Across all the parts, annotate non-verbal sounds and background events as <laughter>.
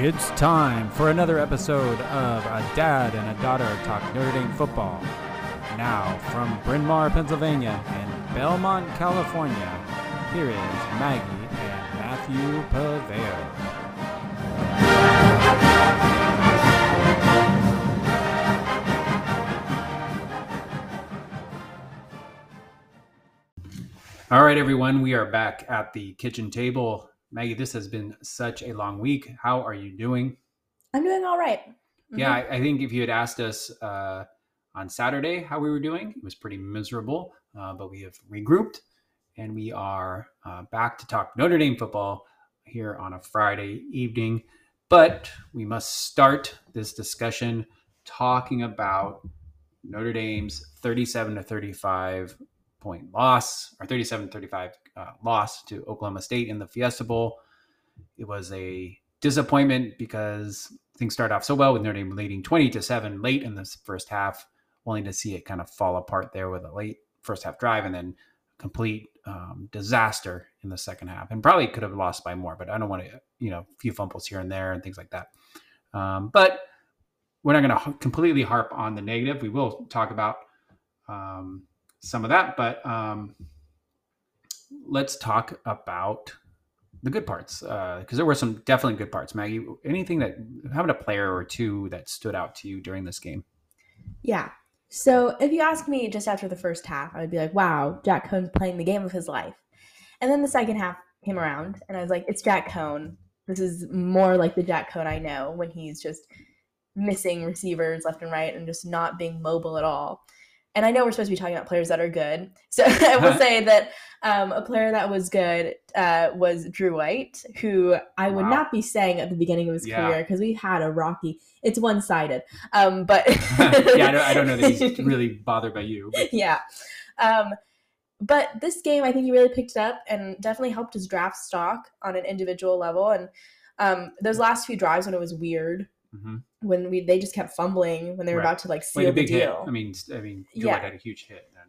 It's time for another episode of A Dad and a Daughter Talk Notre Dame Football. Now, from Bryn Mawr, Pennsylvania and Belmont, California, here is Maggie and Matthew Paveo. All right, everyone, we are back at the kitchen table. Maggie, this has been such a long week. How are you doing? I'm doing all right. Yeah, Mhm. I, I think if you had asked us uh, on Saturday how we were doing, it was pretty miserable. Uh, but we have regrouped and we are uh, back to talk Notre Dame football here on a Friday evening. But we must start this discussion talking about Notre Dame's 37 to 35 point loss or 37 35 uh, loss to Oklahoma State in the Fiesta Bowl. It was a disappointment because things started off so well with Notre Dame leading 20 to 7 late in the first half, only to see it kind of fall apart there with a late first half drive and then complete um, disaster in the second half. And probably could have lost by more, but I don't want to, you know, a few fumbles here and there and things like that. Um, but we're not going to completely harp on the negative. We will talk about um, some of that, but um, let's talk about the good parts because there were some definitely good parts. Maggie, anything that having a player or two that stood out to you during this game? Yeah. So if you ask me just after the first half, I would be like, wow, Jack Coan's playing the game of his life. And then the second half came around and I was like, it's Jack Coan. This is more like the Jack Coan I know when he's just missing receivers left and right and just not being mobile at all. And I know we're supposed to be talking about players that are good. So <laughs> I will <laughs> say that um, a player that was good uh, was Drew White, who I would Wow. not be saying at the beginning of his Yeah. career because we had a rocky. It's one sided, um, but <laughs> yeah, I don't, I don't know that he's really bothered by you. But yeah. Um, but this game, I think he really picked it up and definitely helped his draft stock on an individual level. And um, those last few drives when it was weird, Mhm. when we they just kept fumbling when they were Right. about to like seal a the big hit. deal. I mean, I mean, Drew Yeah. Had a huge hit. I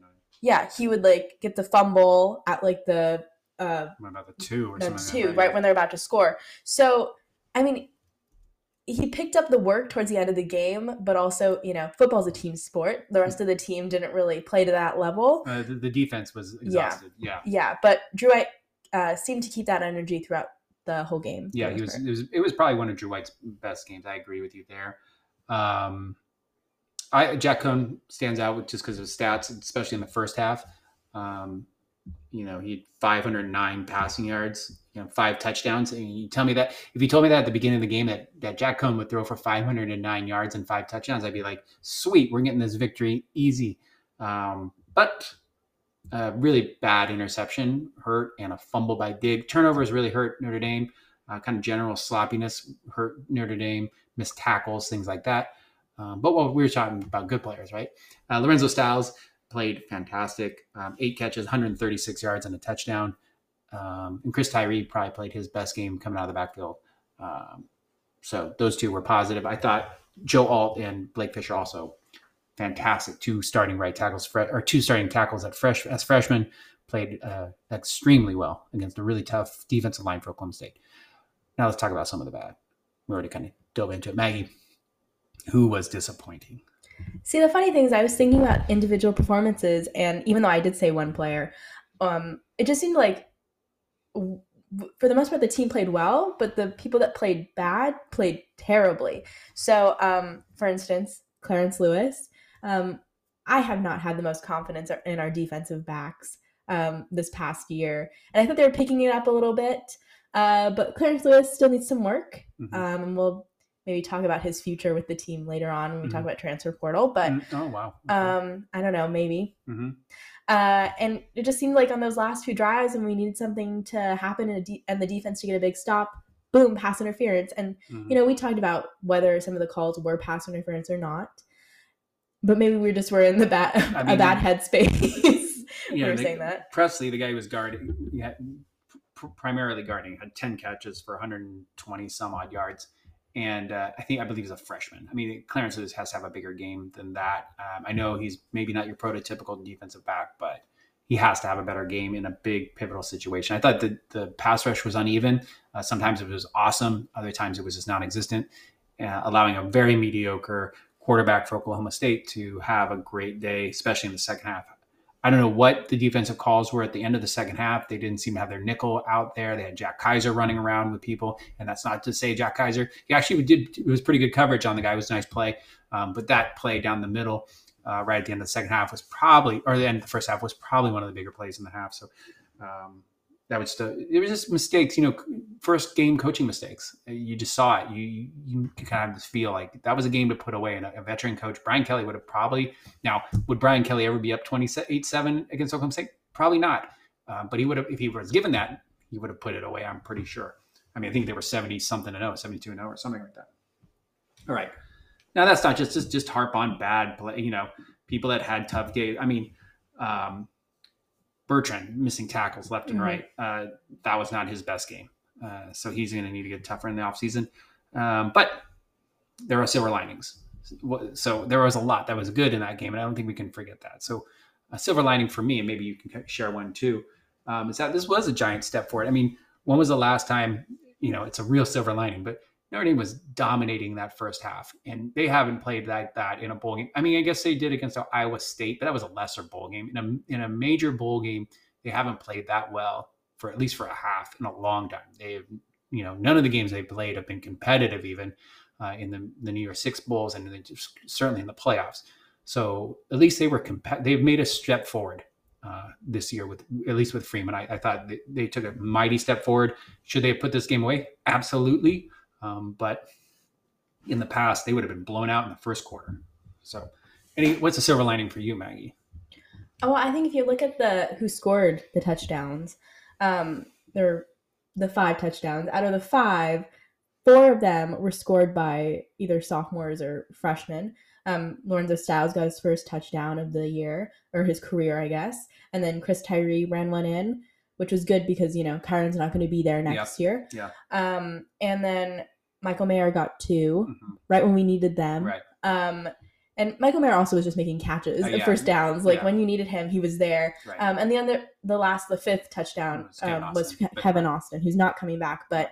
yeah, he would like get the fumble at like the uh, What about the two or the something? two like right when they're about to score. So, I mean, he picked up the work towards the end of the game, but also, you know, football's a team sport. The rest of the team didn't really play to that level. Uh, the, the defense was exhausted. Yeah. Yeah, but Drew White uh, seemed to keep that energy throughout the whole game. Yeah, he was, it was. It was probably one of Drew White's best games. I agree with you there. Um, I Jack Coan stands out with just because of his stats, especially in the first half. Um, you know, he had 509 passing yards, you know, five touchdowns. And you tell me that if you told me that at the beginning of the game that that Jack Coan would throw for 509 yards and five touchdowns, I'd be like, sweet, we're getting this victory easy. Um, but a really bad interception hurt and a fumble by Dig. Turnovers really hurt Notre Dame. Uh, kind of general sloppiness hurt Notre Dame. Missed tackles, things like that. Um, but well, we were talking about good players, right? Uh, Lorenzo Styles played fantastic. Um, eight catches, 136 yards, and a touchdown. Um, and Chris Tyree probably played his best game coming out of the backfield. Um, so those two were positive. I thought Joe Alt and Blake Fisher also fantastic. Two starting right tackles, or two starting tackles at fresh as freshmen played uh, extremely well against a really tough defensive line for Oklahoma State. Now let's talk about some of the bad. We already kind of dove into it. Maggie, who was disappointing? See, the funny thing is, I was thinking about individual performances, and even though I did say one player, um, it just seemed like, for the most part, the team played well, but the people that played bad played terribly. So, um, for instance, Clarence Lewis, um, I have not had the most confidence in our defensive backs um, this past year, and I thought they were picking it up a little bit. Uh, but Clarence Lewis still needs some work, Mhm. um, and we'll maybe talk about his future with the team later on when we talk Mhm. about transfer portal. But Mm, oh wow. Okay. um, I don't know, maybe. Mhm. Uh, and it just seemed like on those last few drives, when we needed something to happen and, a de- and the defense to get a big stop, boom, pass interference. And Mhm. you know, we talked about whether some of the calls were pass interference or not, but maybe we just were in the <laughs> bad I a mean, bad headspace. <laughs> were saying that. Presley, the guy who was guarding, had, pr- primarily guarding, had 10 catches for 120 some odd yards. And uh, I think, I believe he's a freshman. I mean, Clarence Lewis has to have a bigger game than that. Um, I know he's maybe not your prototypical defensive back, but he has to have a better game in a big pivotal situation. I thought the the pass rush was uneven. Uh, sometimes it was awesome. Other times it was just non-existent, uh, allowing a very mediocre quarterback for Oklahoma State to have a great day, especially in the second half. I don't know what the defensive calls were at the end of the second half. They didn't seem to have their nickel out there. They had Jack Kaiser running around with people, and that's not to say Jack Kaiser. He actually did. It was pretty good coverage on the guy. It was a nice play, um, but that play down the middle, uh, right at the end of the second half, was probably, or the end of the first half, was probably one of the bigger plays in the half. So um, that was still it was just mistakes you know first game coaching mistakes. You just saw it. You you, kind of just feel like that was a game to put away and a, veteran coach brian kelly would have probably now would brian kelly ever be up 28-7 against oklahoma state? Probably not. Uh, but he would have if he was given that he would have put it away i'm pretty sure. I mean i think they were 70 something to know 72 and 0 or something like that. All right. Now that's not just just, just harp on bad play you know people that had tough games. I mean um, Bertrand missing tackles left and mm-hmm. right. Uh, that was not his best game. Uh, so he's going to need to get tougher in the offseason. Um, but there are silver linings. So there was a lot that was good in that game, and I don't think we can forget that. So a silver lining for me, and maybe you can share one too, um, is that this was a giant step forward. I mean, when was the last time? You know, it's a real silver lining, but Notre Dame was dominating that first half, and they haven't played like that in a bowl game. I mean, I guess they did against Iowa State, but that was a lesser bowl game. In a in a major bowl game, they haven't played that well for at least for a half in a long time. They've you know none of the games they played have been competitive even uh, in the the New Year Six bowls and certainly in the playoffs. So at least they were comp- they've made a step forward uh, this year with at least with Freeman. I, I thought they, they, took a mighty step forward. Should they have put this game away? Absolutely. Um, but in the past, they would have been blown out in the first quarter. So, any what's the silver lining for you, Maggie? Oh, I think if you look at the who scored the touchdowns, um, there the five touchdowns. Out of the five, four of them were scored by either sophomores or freshmen. Um, Lorenzo Styles got his first touchdown of the year or his career, I guess, and then Chris Tyree ran one in which was good because you know Kyren's not going to be there next yeah. year. Yeah. Um, and then Michael Mayer got 2 mm-hmm. right when we needed them. Right. Um, and Michael Mayer also was just making catches uh, yeah. first downs. Like yeah. when you needed him, he was there. Right. Um, and the other, the last, the fifth touchdown was, um, was Kevin Austin, who's not coming back, but.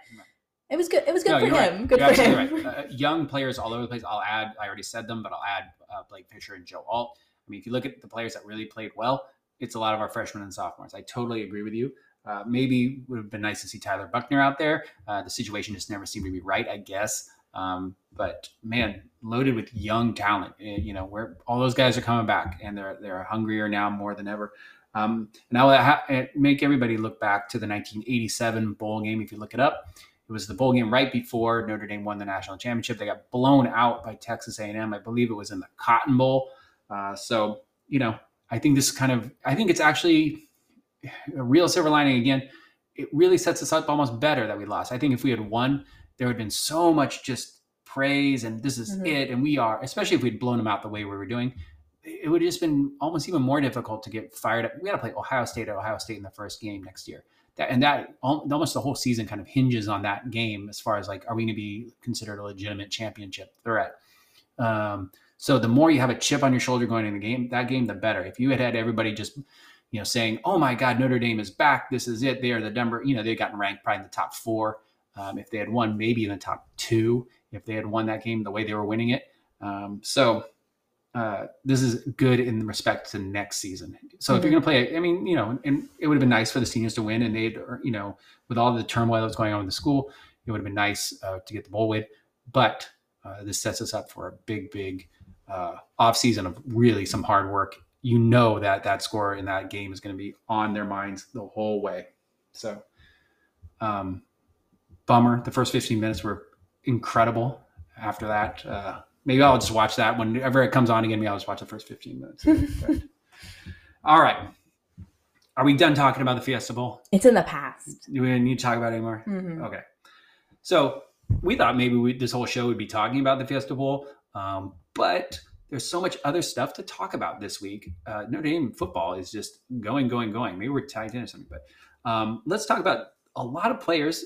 It was good. It was good no, for him. Right. Good you're for him. Right. Uh, young players all over the place. I'll add. I already said them, but I'll add uh, Blake Fisher and Joe Alt. I mean, if you look at the players that really played well, it's a lot of our freshmen and sophomores. I totally agree with you. Uh, maybe would have been nice to see Tyler Buchner out there. Uh, the situation just never seemed to be right, I guess. Um, but man, loaded with young talent. Eh, you know, where all those guys are coming back, and they're they're hungrier now more than ever. Um, and I will ha- make everybody look back to the 1987 bowl game. If you look it up, it was the bowl game right before Notre Dame won the national championship. They got blown out by Texas A&M. I believe it was in the Cotton Bowl. Uh, so you know, I think this kind of I think it's actually a real silver lining again. It really sets us up almost better that we lost. I think if we had won, there would have been so much just praise and this is mm-hmm. it, and we are. Especially if we'd blown them out the way we were doing, it would have just been almost even more difficult to get fired up. We got to play Ohio State at Ohio State in the first game next year. That, and that almost the whole season kind of hinges on that game as far as like, are we going to be considered a legitimate championship threat? Um, so the more you have a chip on your shoulder going in the game, that game, the better. If you had had everybody just you know, saying, "Oh my God, Notre Dame is back. This is it. They are the number." You know, they've gotten ranked probably in the top four. Um, if they had won, maybe in the top two. If they had won that game the way they were winning it, um, so uh, this is good in respect to next season. So mm-hmm. if you're going to play, I mean, you know, and it would have been nice for the seniors to win, and they'd, you know, with all the turmoil that was going on in the school, it would have been nice uh, to get the bowl win. But uh, this sets us up for a big, big uh, off season of really some hard work you know that that score in that game is going to be on their minds the whole way. So, um, bummer. The first 15 minutes were incredible. After that, uh, maybe I'll just watch that whenever it comes on again. Maybe I'll just watch the first 15 minutes. <laughs> All right. Are we done talking about the Fiesta Bowl? It's in the past. We Do we need to talk about it anymore? Mm-hmm. Okay. So we thought maybe we, this whole show would be talking about the Fiesta Bowl, um, but there's so much other stuff to talk about this week. Uh, Notre Dame football is just going, going, going. Maybe we're tied in or something, but um, let's talk about a lot of players.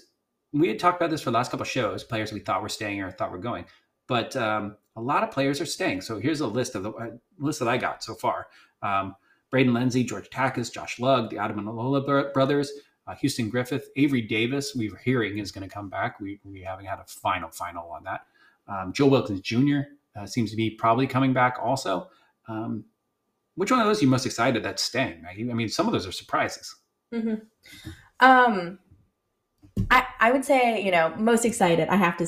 We had talked about this for the last couple shows. Players we thought were staying or thought were going, but um, a lot of players are staying. So here's a list of the uh, list that I got so far. Um, Braden Lenzy, George Takacs, Josh Lugg, the Ademilola brothers, uh, Houston Griffith, Avery Davis. We were hearing is going to come back. We we haven't had a final final on that. Um, Joe Wilkins Jr. Uh, seems to be probably coming back also. Um, which one of those are you most excited that's staying? I mean, some of those are surprises. Mm-hmm. Um, I I would say you know most excited. I have to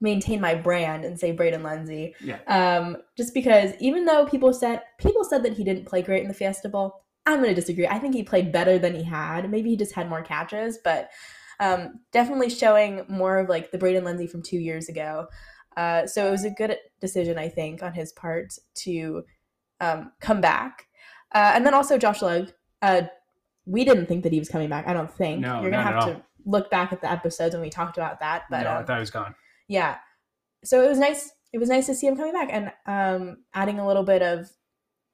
maintain my brand and say Braden Lenzy. Yeah. Um, just because even though people said people said that he didn't play great in the Fiesta Bowl, I'm going to disagree. I think he played better than he had. Maybe he just had more catches, but um, definitely showing more of like the Braden Lenzy from two years ago. Uh, so it was a good decision, I think, on his part to um, come back. Uh, and then also Josh Lugg. Uh, we didn't think that he was coming back. I don't think. No, You're gonna have to look back at the episodes when we talked about that. But no, um, I thought he was gone. Yeah. So it was nice. It was nice to see him coming back and um, adding a little bit of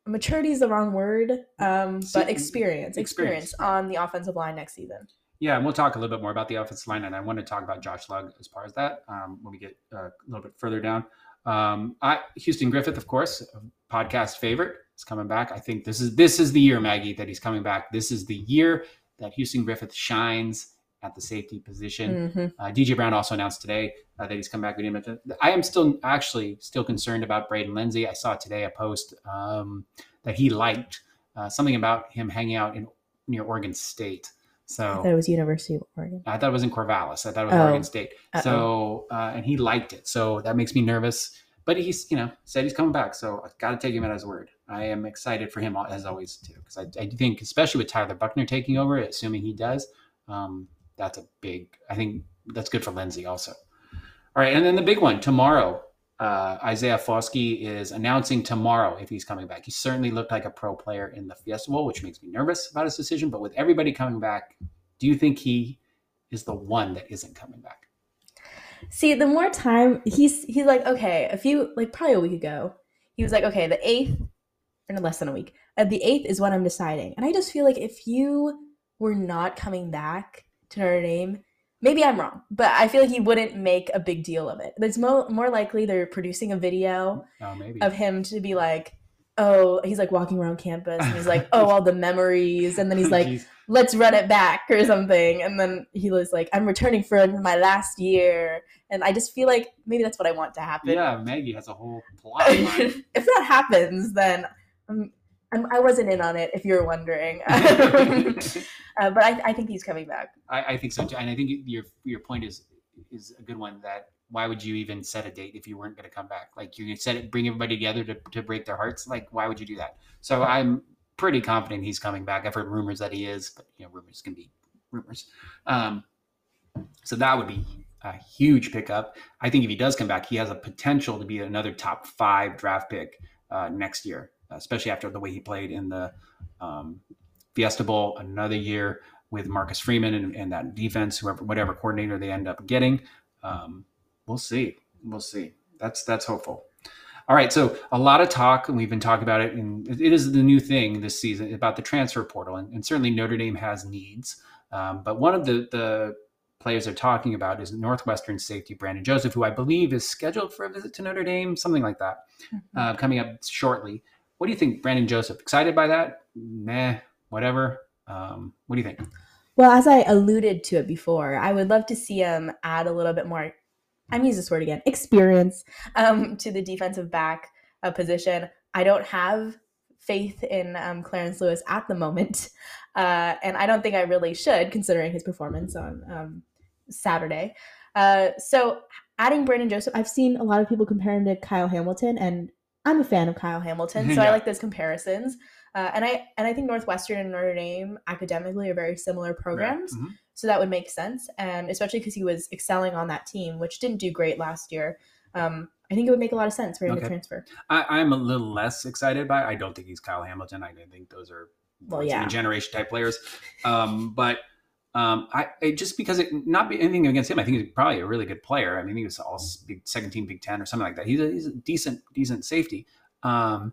maturity is the wrong word, um, but experience, experience, experience on the offensive line next season. Yeah, and we'll talk a little bit more about the offensive line, and I want to talk about Josh Lugg as far as that um, when we get uh, a little bit further down. Um, I, Houston Griffith, of course, podcast favorite, is coming back. I think this is this is the year, Maggie, that he's coming back. This is the year that Houston Griffith shines at the safety position. Mm-hmm. Uh, DJ Brown also announced today uh, that he's come back. I am still actually still concerned about Braden Lenzy. I saw today a post um, that he liked uh, something about him hanging out in near Oregon State. So that was University of Oregon. I thought it was in Corvallis. I thought it was oh. Oregon State. Uh-oh. So uh, and he liked it. So that makes me nervous. But he's you know said he's coming back. So I got to take him at his word. I am excited for him as always too because I, I think especially with Tyler Buchner taking over, assuming he does. Um, that's a big. I think that's good for Lenzy also. All right, and then the big one tomorrow. Uh, Isaiah Foskey is announcing tomorrow if he's coming back. He certainly looked like a pro player in the Fiesta Bowl, which makes me nervous about his decision. But with everybody coming back, do you think he is the one that isn't coming back? See, the more time he's he's like, okay, a few like probably a week ago, he was like, okay, the eighth, or less than a week. Uh, the eighth is what I'm deciding, and I just feel like if you were not coming back, to Notre Dame. Maybe I'm wrong, but I feel like he wouldn't make a big deal of it. It's more more likely they're producing a video oh, of him to be like, oh, he's like walking around campus and he's like, oh, all the memories, and then he's <laughs> like, let's run it back or something, and then he was like, I'm returning for my last year, and I just feel like maybe that's what I want to happen. Yeah, Maggie has a whole plot. <laughs> if that happens, then I'm I'm, I was not in on it, if you're wondering. <laughs> uh, but I, I, think he's coming back. I, I, think so too, and I think your your point is is a good one. That why would you even set a date if you weren't going to come back? Like you set it, bring everybody together to, to break their hearts. Like why would you do that? So I'm pretty confident he's coming back. I've heard rumors that he is, but you know rumors can be rumors. Um, so that would be a huge pickup. I think if he does come back, he has a potential to be another top five draft pick uh, next year especially after the way he played in the um, Fiesta Bowl another year with Marcus Freeman and, and, that defense, whoever, whatever coordinator they end up getting. Um, we'll see. We'll see. That's that's hopeful. All right, so a lot of talk, and we've been talking about it, and it is the new thing this season about the transfer portal, and, and certainly Notre Dame has needs. Um, but one of the the players they're talking about is Northwestern safety Brandon Joseph, who I believe is scheduled for a visit to Notre Dame, something like that, mm-hmm. uh, coming up shortly. What do you think, Brandon Joseph? Excited by that? Nah, whatever. Um, what do you think? Well, as I alluded to it before, I would love to see him add a little bit more. I'm using this word again, experience um, to the defensive back uh, position. I don't have faith in um, Clarence Lewis at the moment, <laughs> uh, and I don't think I really should, considering his performance on um, Saturday. Uh, so, adding Brandon Joseph, I've seen a lot of people compare him to Kyle Hamilton, and I'm a fan of Kyle Hamilton, <laughs> so yeah. I like those comparisons. Uh, and I and I think Northwestern and Notre Dame academically are very similar programs, right. mm-hmm. so that would make sense. And especially because he was excelling on that team, which didn't do great last year. Um, I think it would make a lot of sense for him okay. to transfer. I, am a little less excited by. It. I don't think he's Kyle Hamilton. I think those are well, yeah, generation type players. Um, but um, I, I, just because it not be anything against him, I think he's probably a really good player. I mean, he was all big second team Big Ten or something like that. He's a, he's a decent decent safety. Um,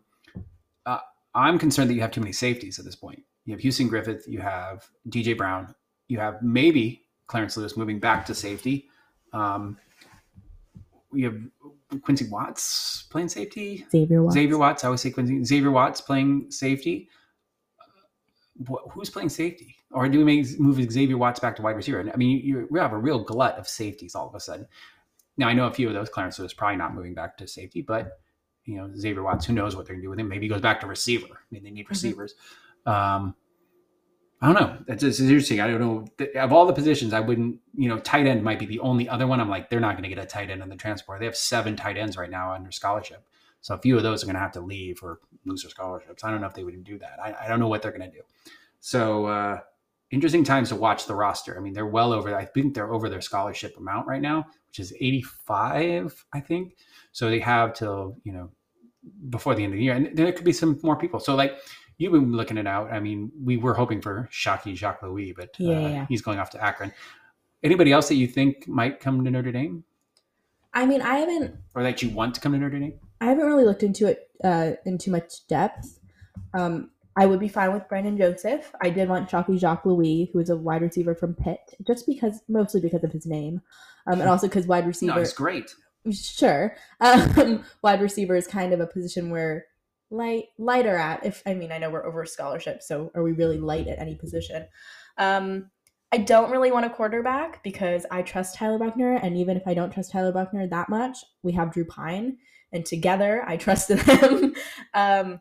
uh, I'm concerned that you have too many safeties at this point. You have Houston Griffith, you have DJ Brown, you have maybe Clarence Lewis moving back to safety. Um, we have Quincy Watts playing safety. Xavier Watts. Xavier Watts. I always say Quincy. Xavier Watts playing safety. wh- who's playing safety? Or do we make, move Xavier Watts back to wide receiver? I mean, you, you have a real glut of safeties all of a sudden. Now I know a few of those Clarence is probably not moving back to safety, but you know Xavier Watts, who knows what they're going to do with him? Maybe he goes back to receiver. I mean, they need receivers. Mm-hmm. Um, I don't know. It's, it's interesting. I don't know. Of all the positions, I wouldn't. You know, tight end might be the only other one. I'm like, they're not going to get a tight end in the transport. They have seven tight ends right now under scholarship, so a few of those are going to have to leave or lose their scholarships. I don't know if they would do that. I, I don't know what they're going to do. So uh, interesting times to watch the roster. I mean, they're well over. I think they're over their scholarship amount right now, which is 85, I think. So they have till you know before the end of the year, and there could be some more people. So like you've been looking it out. I mean, we were hoping for Shocky Jacques Louis, but uh, yeah, yeah. he's going off to Akron. Anybody else that you think might come to Notre Dame? I mean, I haven't, or that you want to come to Notre Dame. I haven't really looked into it uh, in too much depth. Um, I would be fine with Brandon Joseph. I did want Shocky Jacques Louis, who is a wide receiver from Pitt, just because, mostly because of his name, um, and also because wide receiver. No, he's great. Sure, <laughs> um, wide receiver is kind of a position where light lighter at. If I mean, I know we're over scholarship, so are we really light at any position? Um, I don't really want a quarterback because I trust Tyler Buchner, and even if I don't trust Tyler Buchner that much, we have Drew Pyne, and together I trusted <laughs> them. um,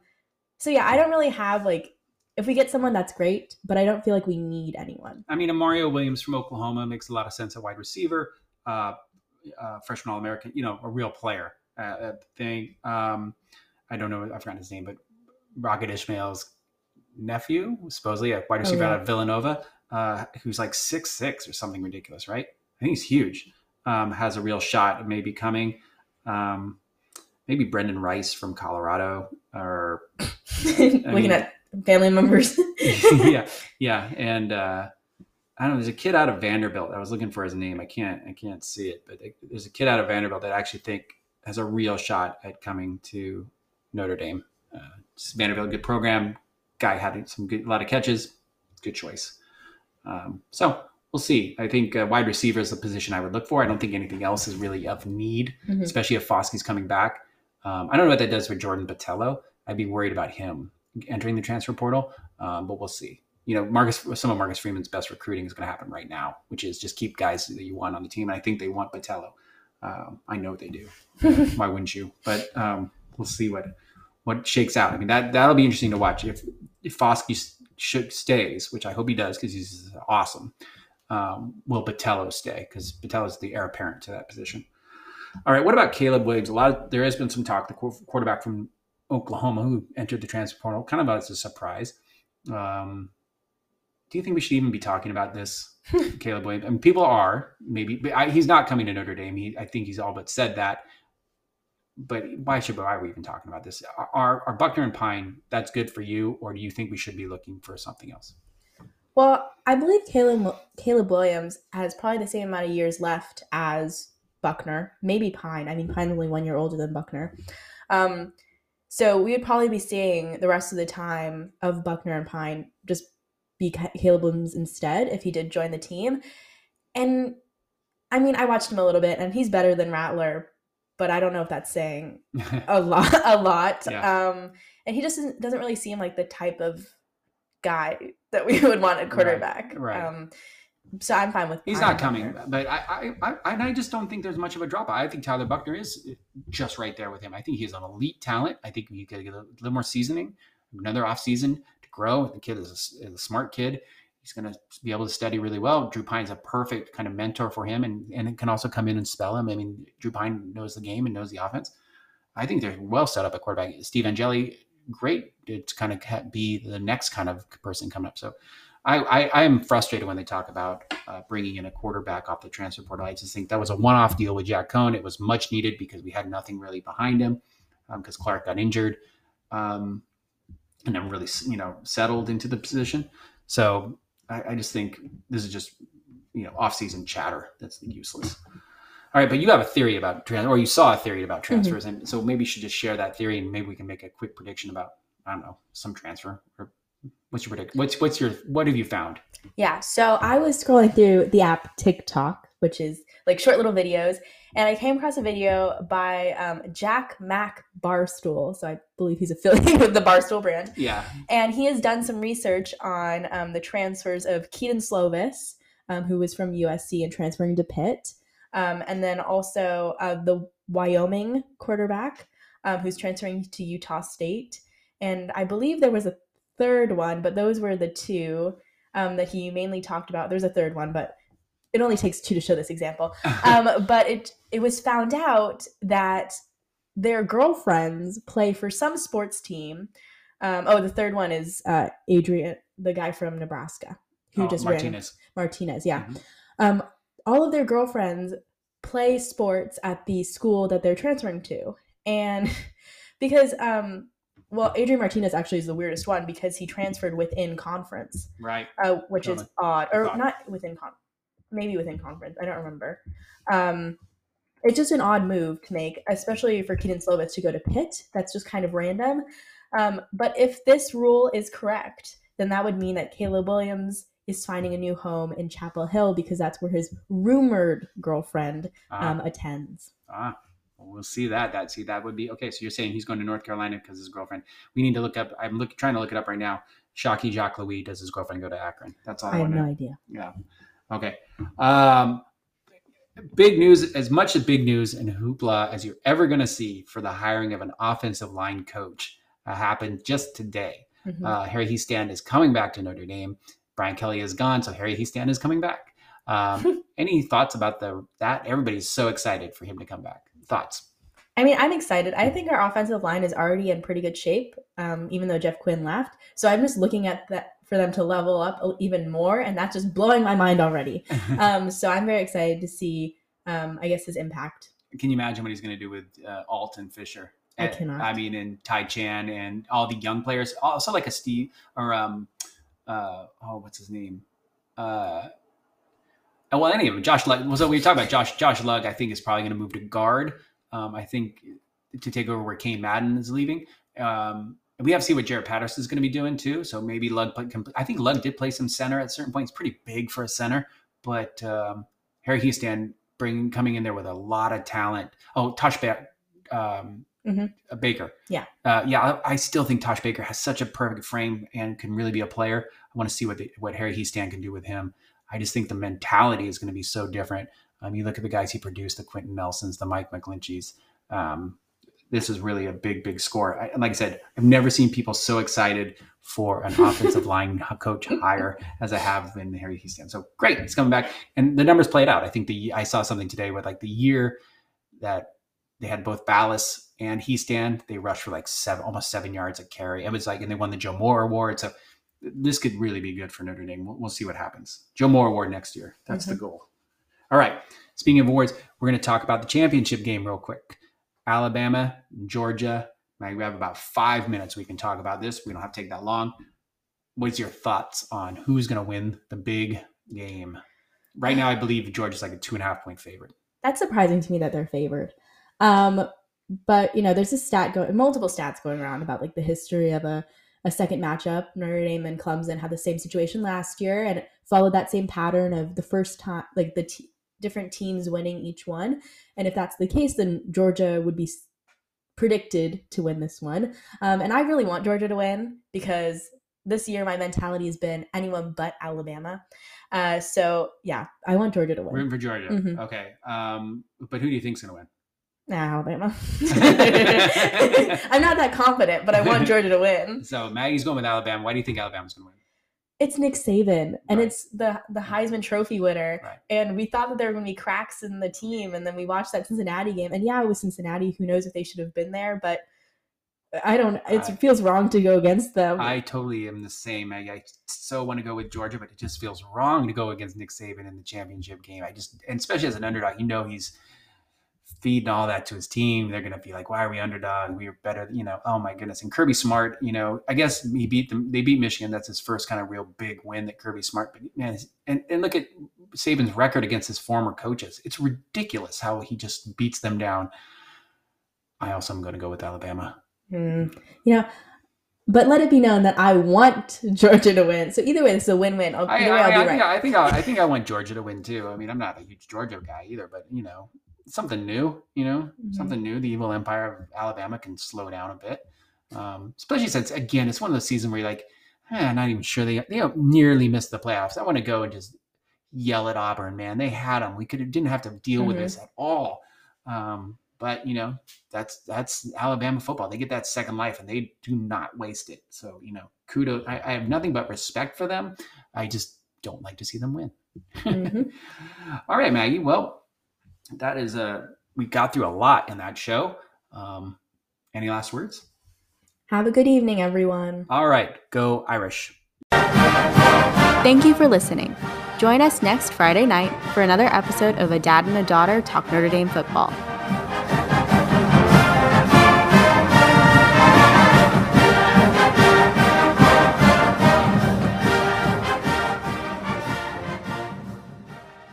so yeah, I don't really have like if we get someone that's great, but I don't feel like we need anyone. I mean, a Mario Williams from Oklahoma makes a lot of sense at wide receiver, uh, uh, freshman All American, you know, a real player uh, thing. Um, I don't know, I forgot his name, but Rocket Ismail's nephew, supposedly a wide receiver oh, yeah. out of Villanova, uh, who's like six six or something ridiculous, right? I think he's huge. Um, has a real shot of maybe coming. Um, maybe Brendan Rice from Colorado or <laughs> looking mean, at family members. <laughs> yeah, yeah, and uh, I don't know. There's a kid out of Vanderbilt. I was looking for his name. I can't. I can't see it, but there's a kid out of Vanderbilt that I actually think has a real shot at coming to Notre Dame. Uh, Vanderbilt, good program. Guy had some good, a lot of catches. Good choice. Um, so we'll see. I think uh, wide receiver is the position I would look for. I don't think anything else is really of need, mm-hmm. especially if Foskey's coming back. Um, I don't know what that does for Jordan Botelho. I'd be worried about him entering the transfer portal, um, but we'll see. You know, Marcus, some of Marcus Freeman's best recruiting is going to happen right now, which is just keep guys that you want on the team. And I think they want Botelho. Um, I know they do. <laughs> Why wouldn't you? But um, we'll see what what shakes out. I mean, that that'll be interesting to watch. If if Foskey should stays, which I hope he does because he's awesome. Um, will Botelho stay? Because Botelho is the heir apparent to that position. All right. What about Caleb Williams? A lot of there has been some talk. The quarterback from Oklahoma who entered the transfer portal, kind of as a surprise. Um, do you think we should even be talking about this, <laughs> Caleb Williams? I mean, people are maybe, but I, he's not coming to Notre Dame. He, I think he's all but said that. But why should why are we even talking about this? Are, are Buchner and Pyne that's good for you, or do you think we should be looking for something else? Well, I believe Caleb Caleb Williams has probably the same amount of years left as Buchner, maybe Pyne. I mean, Pyne's only one year older than Buchner. Um, so we would probably be seeing the rest of the time of Buchner and Pyne just be Caleb Williams instead if he did join the team. And I mean, I watched him a little bit, and he's better than Rattler, but I don't know if that's saying <laughs> a lot. A lot. Yeah. Um, and he just doesn't, doesn't really seem like the type of guy that we <laughs> would want a quarterback. Right. right. Um, so I'm fine with. He's not coming, but I, I, I, I just don't think there's much of a drop. I think Tyler Buchner is just right there with him. I think he's an elite talent. I think you could get a little more seasoning, another off season to grow. The kid is a, is a smart kid. He's going to be able to study really well. Drew Pyne's a perfect kind of mentor for him, and and it can also come in and spell him. I mean, Drew Pyne knows the game and knows the offense. I think they're well set up at quarterback. Steve Angeli, great to kind of be the next kind of person coming up. So I, I, am frustrated when they talk about uh, bringing in a quarterback off the transfer portal. I just think that was a one-off deal with Jack Coan. It was much needed because we had nothing really behind him because um, Clark got injured, um, and then really you know settled into the position. So I, I just think this is just you know off-season chatter that's useless. All right, but you have a theory about trans, or you saw a theory about mm-hmm. transfers, mm-hmm. and so maybe you should just share that theory, and maybe we can make a quick prediction about I don't know some transfer or What's your predict? What's what's your what have you found? Yeah, so I was scrolling through the app TikTok, which is like short little videos, and I came across a video by um, Jack Mac Barstool. So I believe he's affiliated <laughs> with the Barstool brand. Yeah. And he has done some research on um, the transfers of Kedon Slovis, um, who was from USC and transferring to Pitt. Um, and then also uh, the Wyoming quarterback, um, who's transferring to Utah State. And I believe there was a third one, but those were the two um, that he mainly talked about. There's a third one, but it only takes two to show this example. <laughs> Um, but it it was found out that their girlfriends play for some sports team. Um, oh, the third one is uh, Adrian, the guy from Nebraska, who Oh, just ran Martinez. Martinez. Yeah, Mhm. um, all of their girlfriends play sports at the school that they're transferring to, and <laughs> because um, well, Adrian Martinez actually is the weirdest one because he transferred within conference Right. uh, which is odd, or Odd. not within con, maybe within conference. I don't remember. Um, it's just an odd move to make, especially for Kedon Slovis to go to Pitt. That's just kind of random. Um, but if this rule is correct, then that would mean that Caleb Williams is finding a new home in Chapel Hill because that's where his rumored girlfriend Ah, um, attends. ah. Well, see that. That see that would be okay. So you're saying he's going to North Carolina because his girlfriend. We need to look up. I'm look, trying to look it up right now. Shocky Jacques Louis does his girlfriend go to Akron? That's all I, I have no idea. Yeah. Okay. Um, big news, as much as big news and hoopla as you're ever going to see for the hiring of an offensive line coach uh, happened just today. Mhm. Uh, Harry Hiestand is coming back to Notre Dame. Brian Kelly is gone, so Harry Hiestand is coming back. Um, <laughs> any thoughts about the that? Everybody's so excited for him to come back. Thoughts? I mean, I'm excited. I think our offensive line is already in pretty good shape, um, even though Jeff Quinn left. So I'm just looking at that for them to level up even more, and that's just blowing my mind already. <laughs> Um, so I'm very excited to see, um, I guess, his impact. Can you imagine what he's going to do with uh, Alt and Fisher? I Uh, cannot. I mean, and Ty Chan and all the young players. Also, like a Steve or um, uh, oh, what's his name? Uh, well, any of them. Josh Lugg. So we talked about Josh. Josh Lugg. I think is probably going to move to guard. Um, I think to take over where Cain Madden is leaving. Um, and we have to see what Jarrett Patterson is going to be doing too. So maybe Lugg. can- I think Lugg did play some center at certain points. Pretty big for a center, but um, Harry Houston bringing coming in there with a lot of talent. Oh, Tosh ba- um, Mhm. uh, Baker. Yeah. uh, yeah. I, I still think Tosh Baker has such a perfect frame and can really be a player. I want to see what the, what Harry Houston can do with him. I just think the mentality is going to be so different. Um, you look at the guys he produced, the Quenton Nelsons, the Mike McGlincheys. Um, this is really a big, big score. I, like I said, I've never seen people so excited for an <laughs> offensive line coach hire as I have in Harry Houston. So great, he's coming back, and the numbers played out. I think the I saw something today with like the year that they had both Ballas and Houston, they rushed for like seven, almost seven yards a carry. It was like, and they won the Joe Moore Award. So this could really be good for Notre Dame. We'll, we'll see what happens. Joe Moore Award next year. That's the goal. All right. Speaking of awards, we're going to talk about the championship game real quick. Alabama, Georgia. Now, we have about five minutes we can talk about this. We don't have to take that long. What's your thoughts on who's going to win the big game? Right now, I believe Georgia's like a two and a half point favorite. That's surprising to me that they're favored. Um, but you know, there's a stat going, multiple stats going around about like the history of a a second matchup. Notre Dame and Clemson had the same situation last year, and followed that same pattern of the first time, like the t- different teams winning each one. And if that's the case, then Georgia would be predicted to win this one. Um, and I really want Georgia to win because this year my mentality has been anyone but Alabama. Uh, so yeah, I want Georgia to win. Rooting for Georgia. Mhm. Okay. Um, but who do you think's going to win? Nah, Alabama. <laughs> I'm not that confident, but I want Georgia to win. <laughs> So Maggie's going with Alabama. Why do you think Alabama's going to win? It's Nick Saban, and Right. it's the the Heisman Trophy winner. Right. And we thought that there were going to be cracks in the team, and then we watched that Cincinnati game, and yeah, it was Cincinnati. Who knows if they should have been there? But I don't. It I- feels wrong to go against them. I totally am the same. I, I so want to go with Georgia, but it just feels wrong to go against Nick Saban in the championship game. I just, and especially as an underdog, you know he's feeding all that to his team. They're going to be like, "Why are we underdog? We are better." You know, oh my goodness. And Kirby Smart, you know, I guess he beat them. They beat Michigan. That's his first kind of real big win that Kirby Smart. But man, and and look at Saban's record against his former coaches. It's ridiculous how he just beats them down. I also am going to go with Alabama. Hmm. You know, but let it be known that I want Georgia to win. So either way, it's a win-win. I'll, I, I, I'll I be think, right. I think I, I think I want Georgia to win too. I mean, I'm not a huge Georgia guy either, but you know, something new, you know, Mhm. something new. The evil empire of Alabama can slow down a bit, um, especially since again it's one of those seasons where you're like, eh, I'm not even sure they they nearly missed the playoffs. I want to go and just yell at Auburn, man. They had them. We could didn't have to deal with Mhm. this at all. Um, but you know, that's that's Alabama football. They get that second life and they do not waste it. So you know, kudos. I, I have nothing but respect for them. I just don't like to see them win. Mhm. <laughs> All right, Maggie. Well, that is a we got through a lot in that show. Um, any last words? Have a good evening, everyone. All right, go Irish. Thank you for listening. Join us next Friday night for another episode of A Dad and a Daughter Talk Notre Dame Football.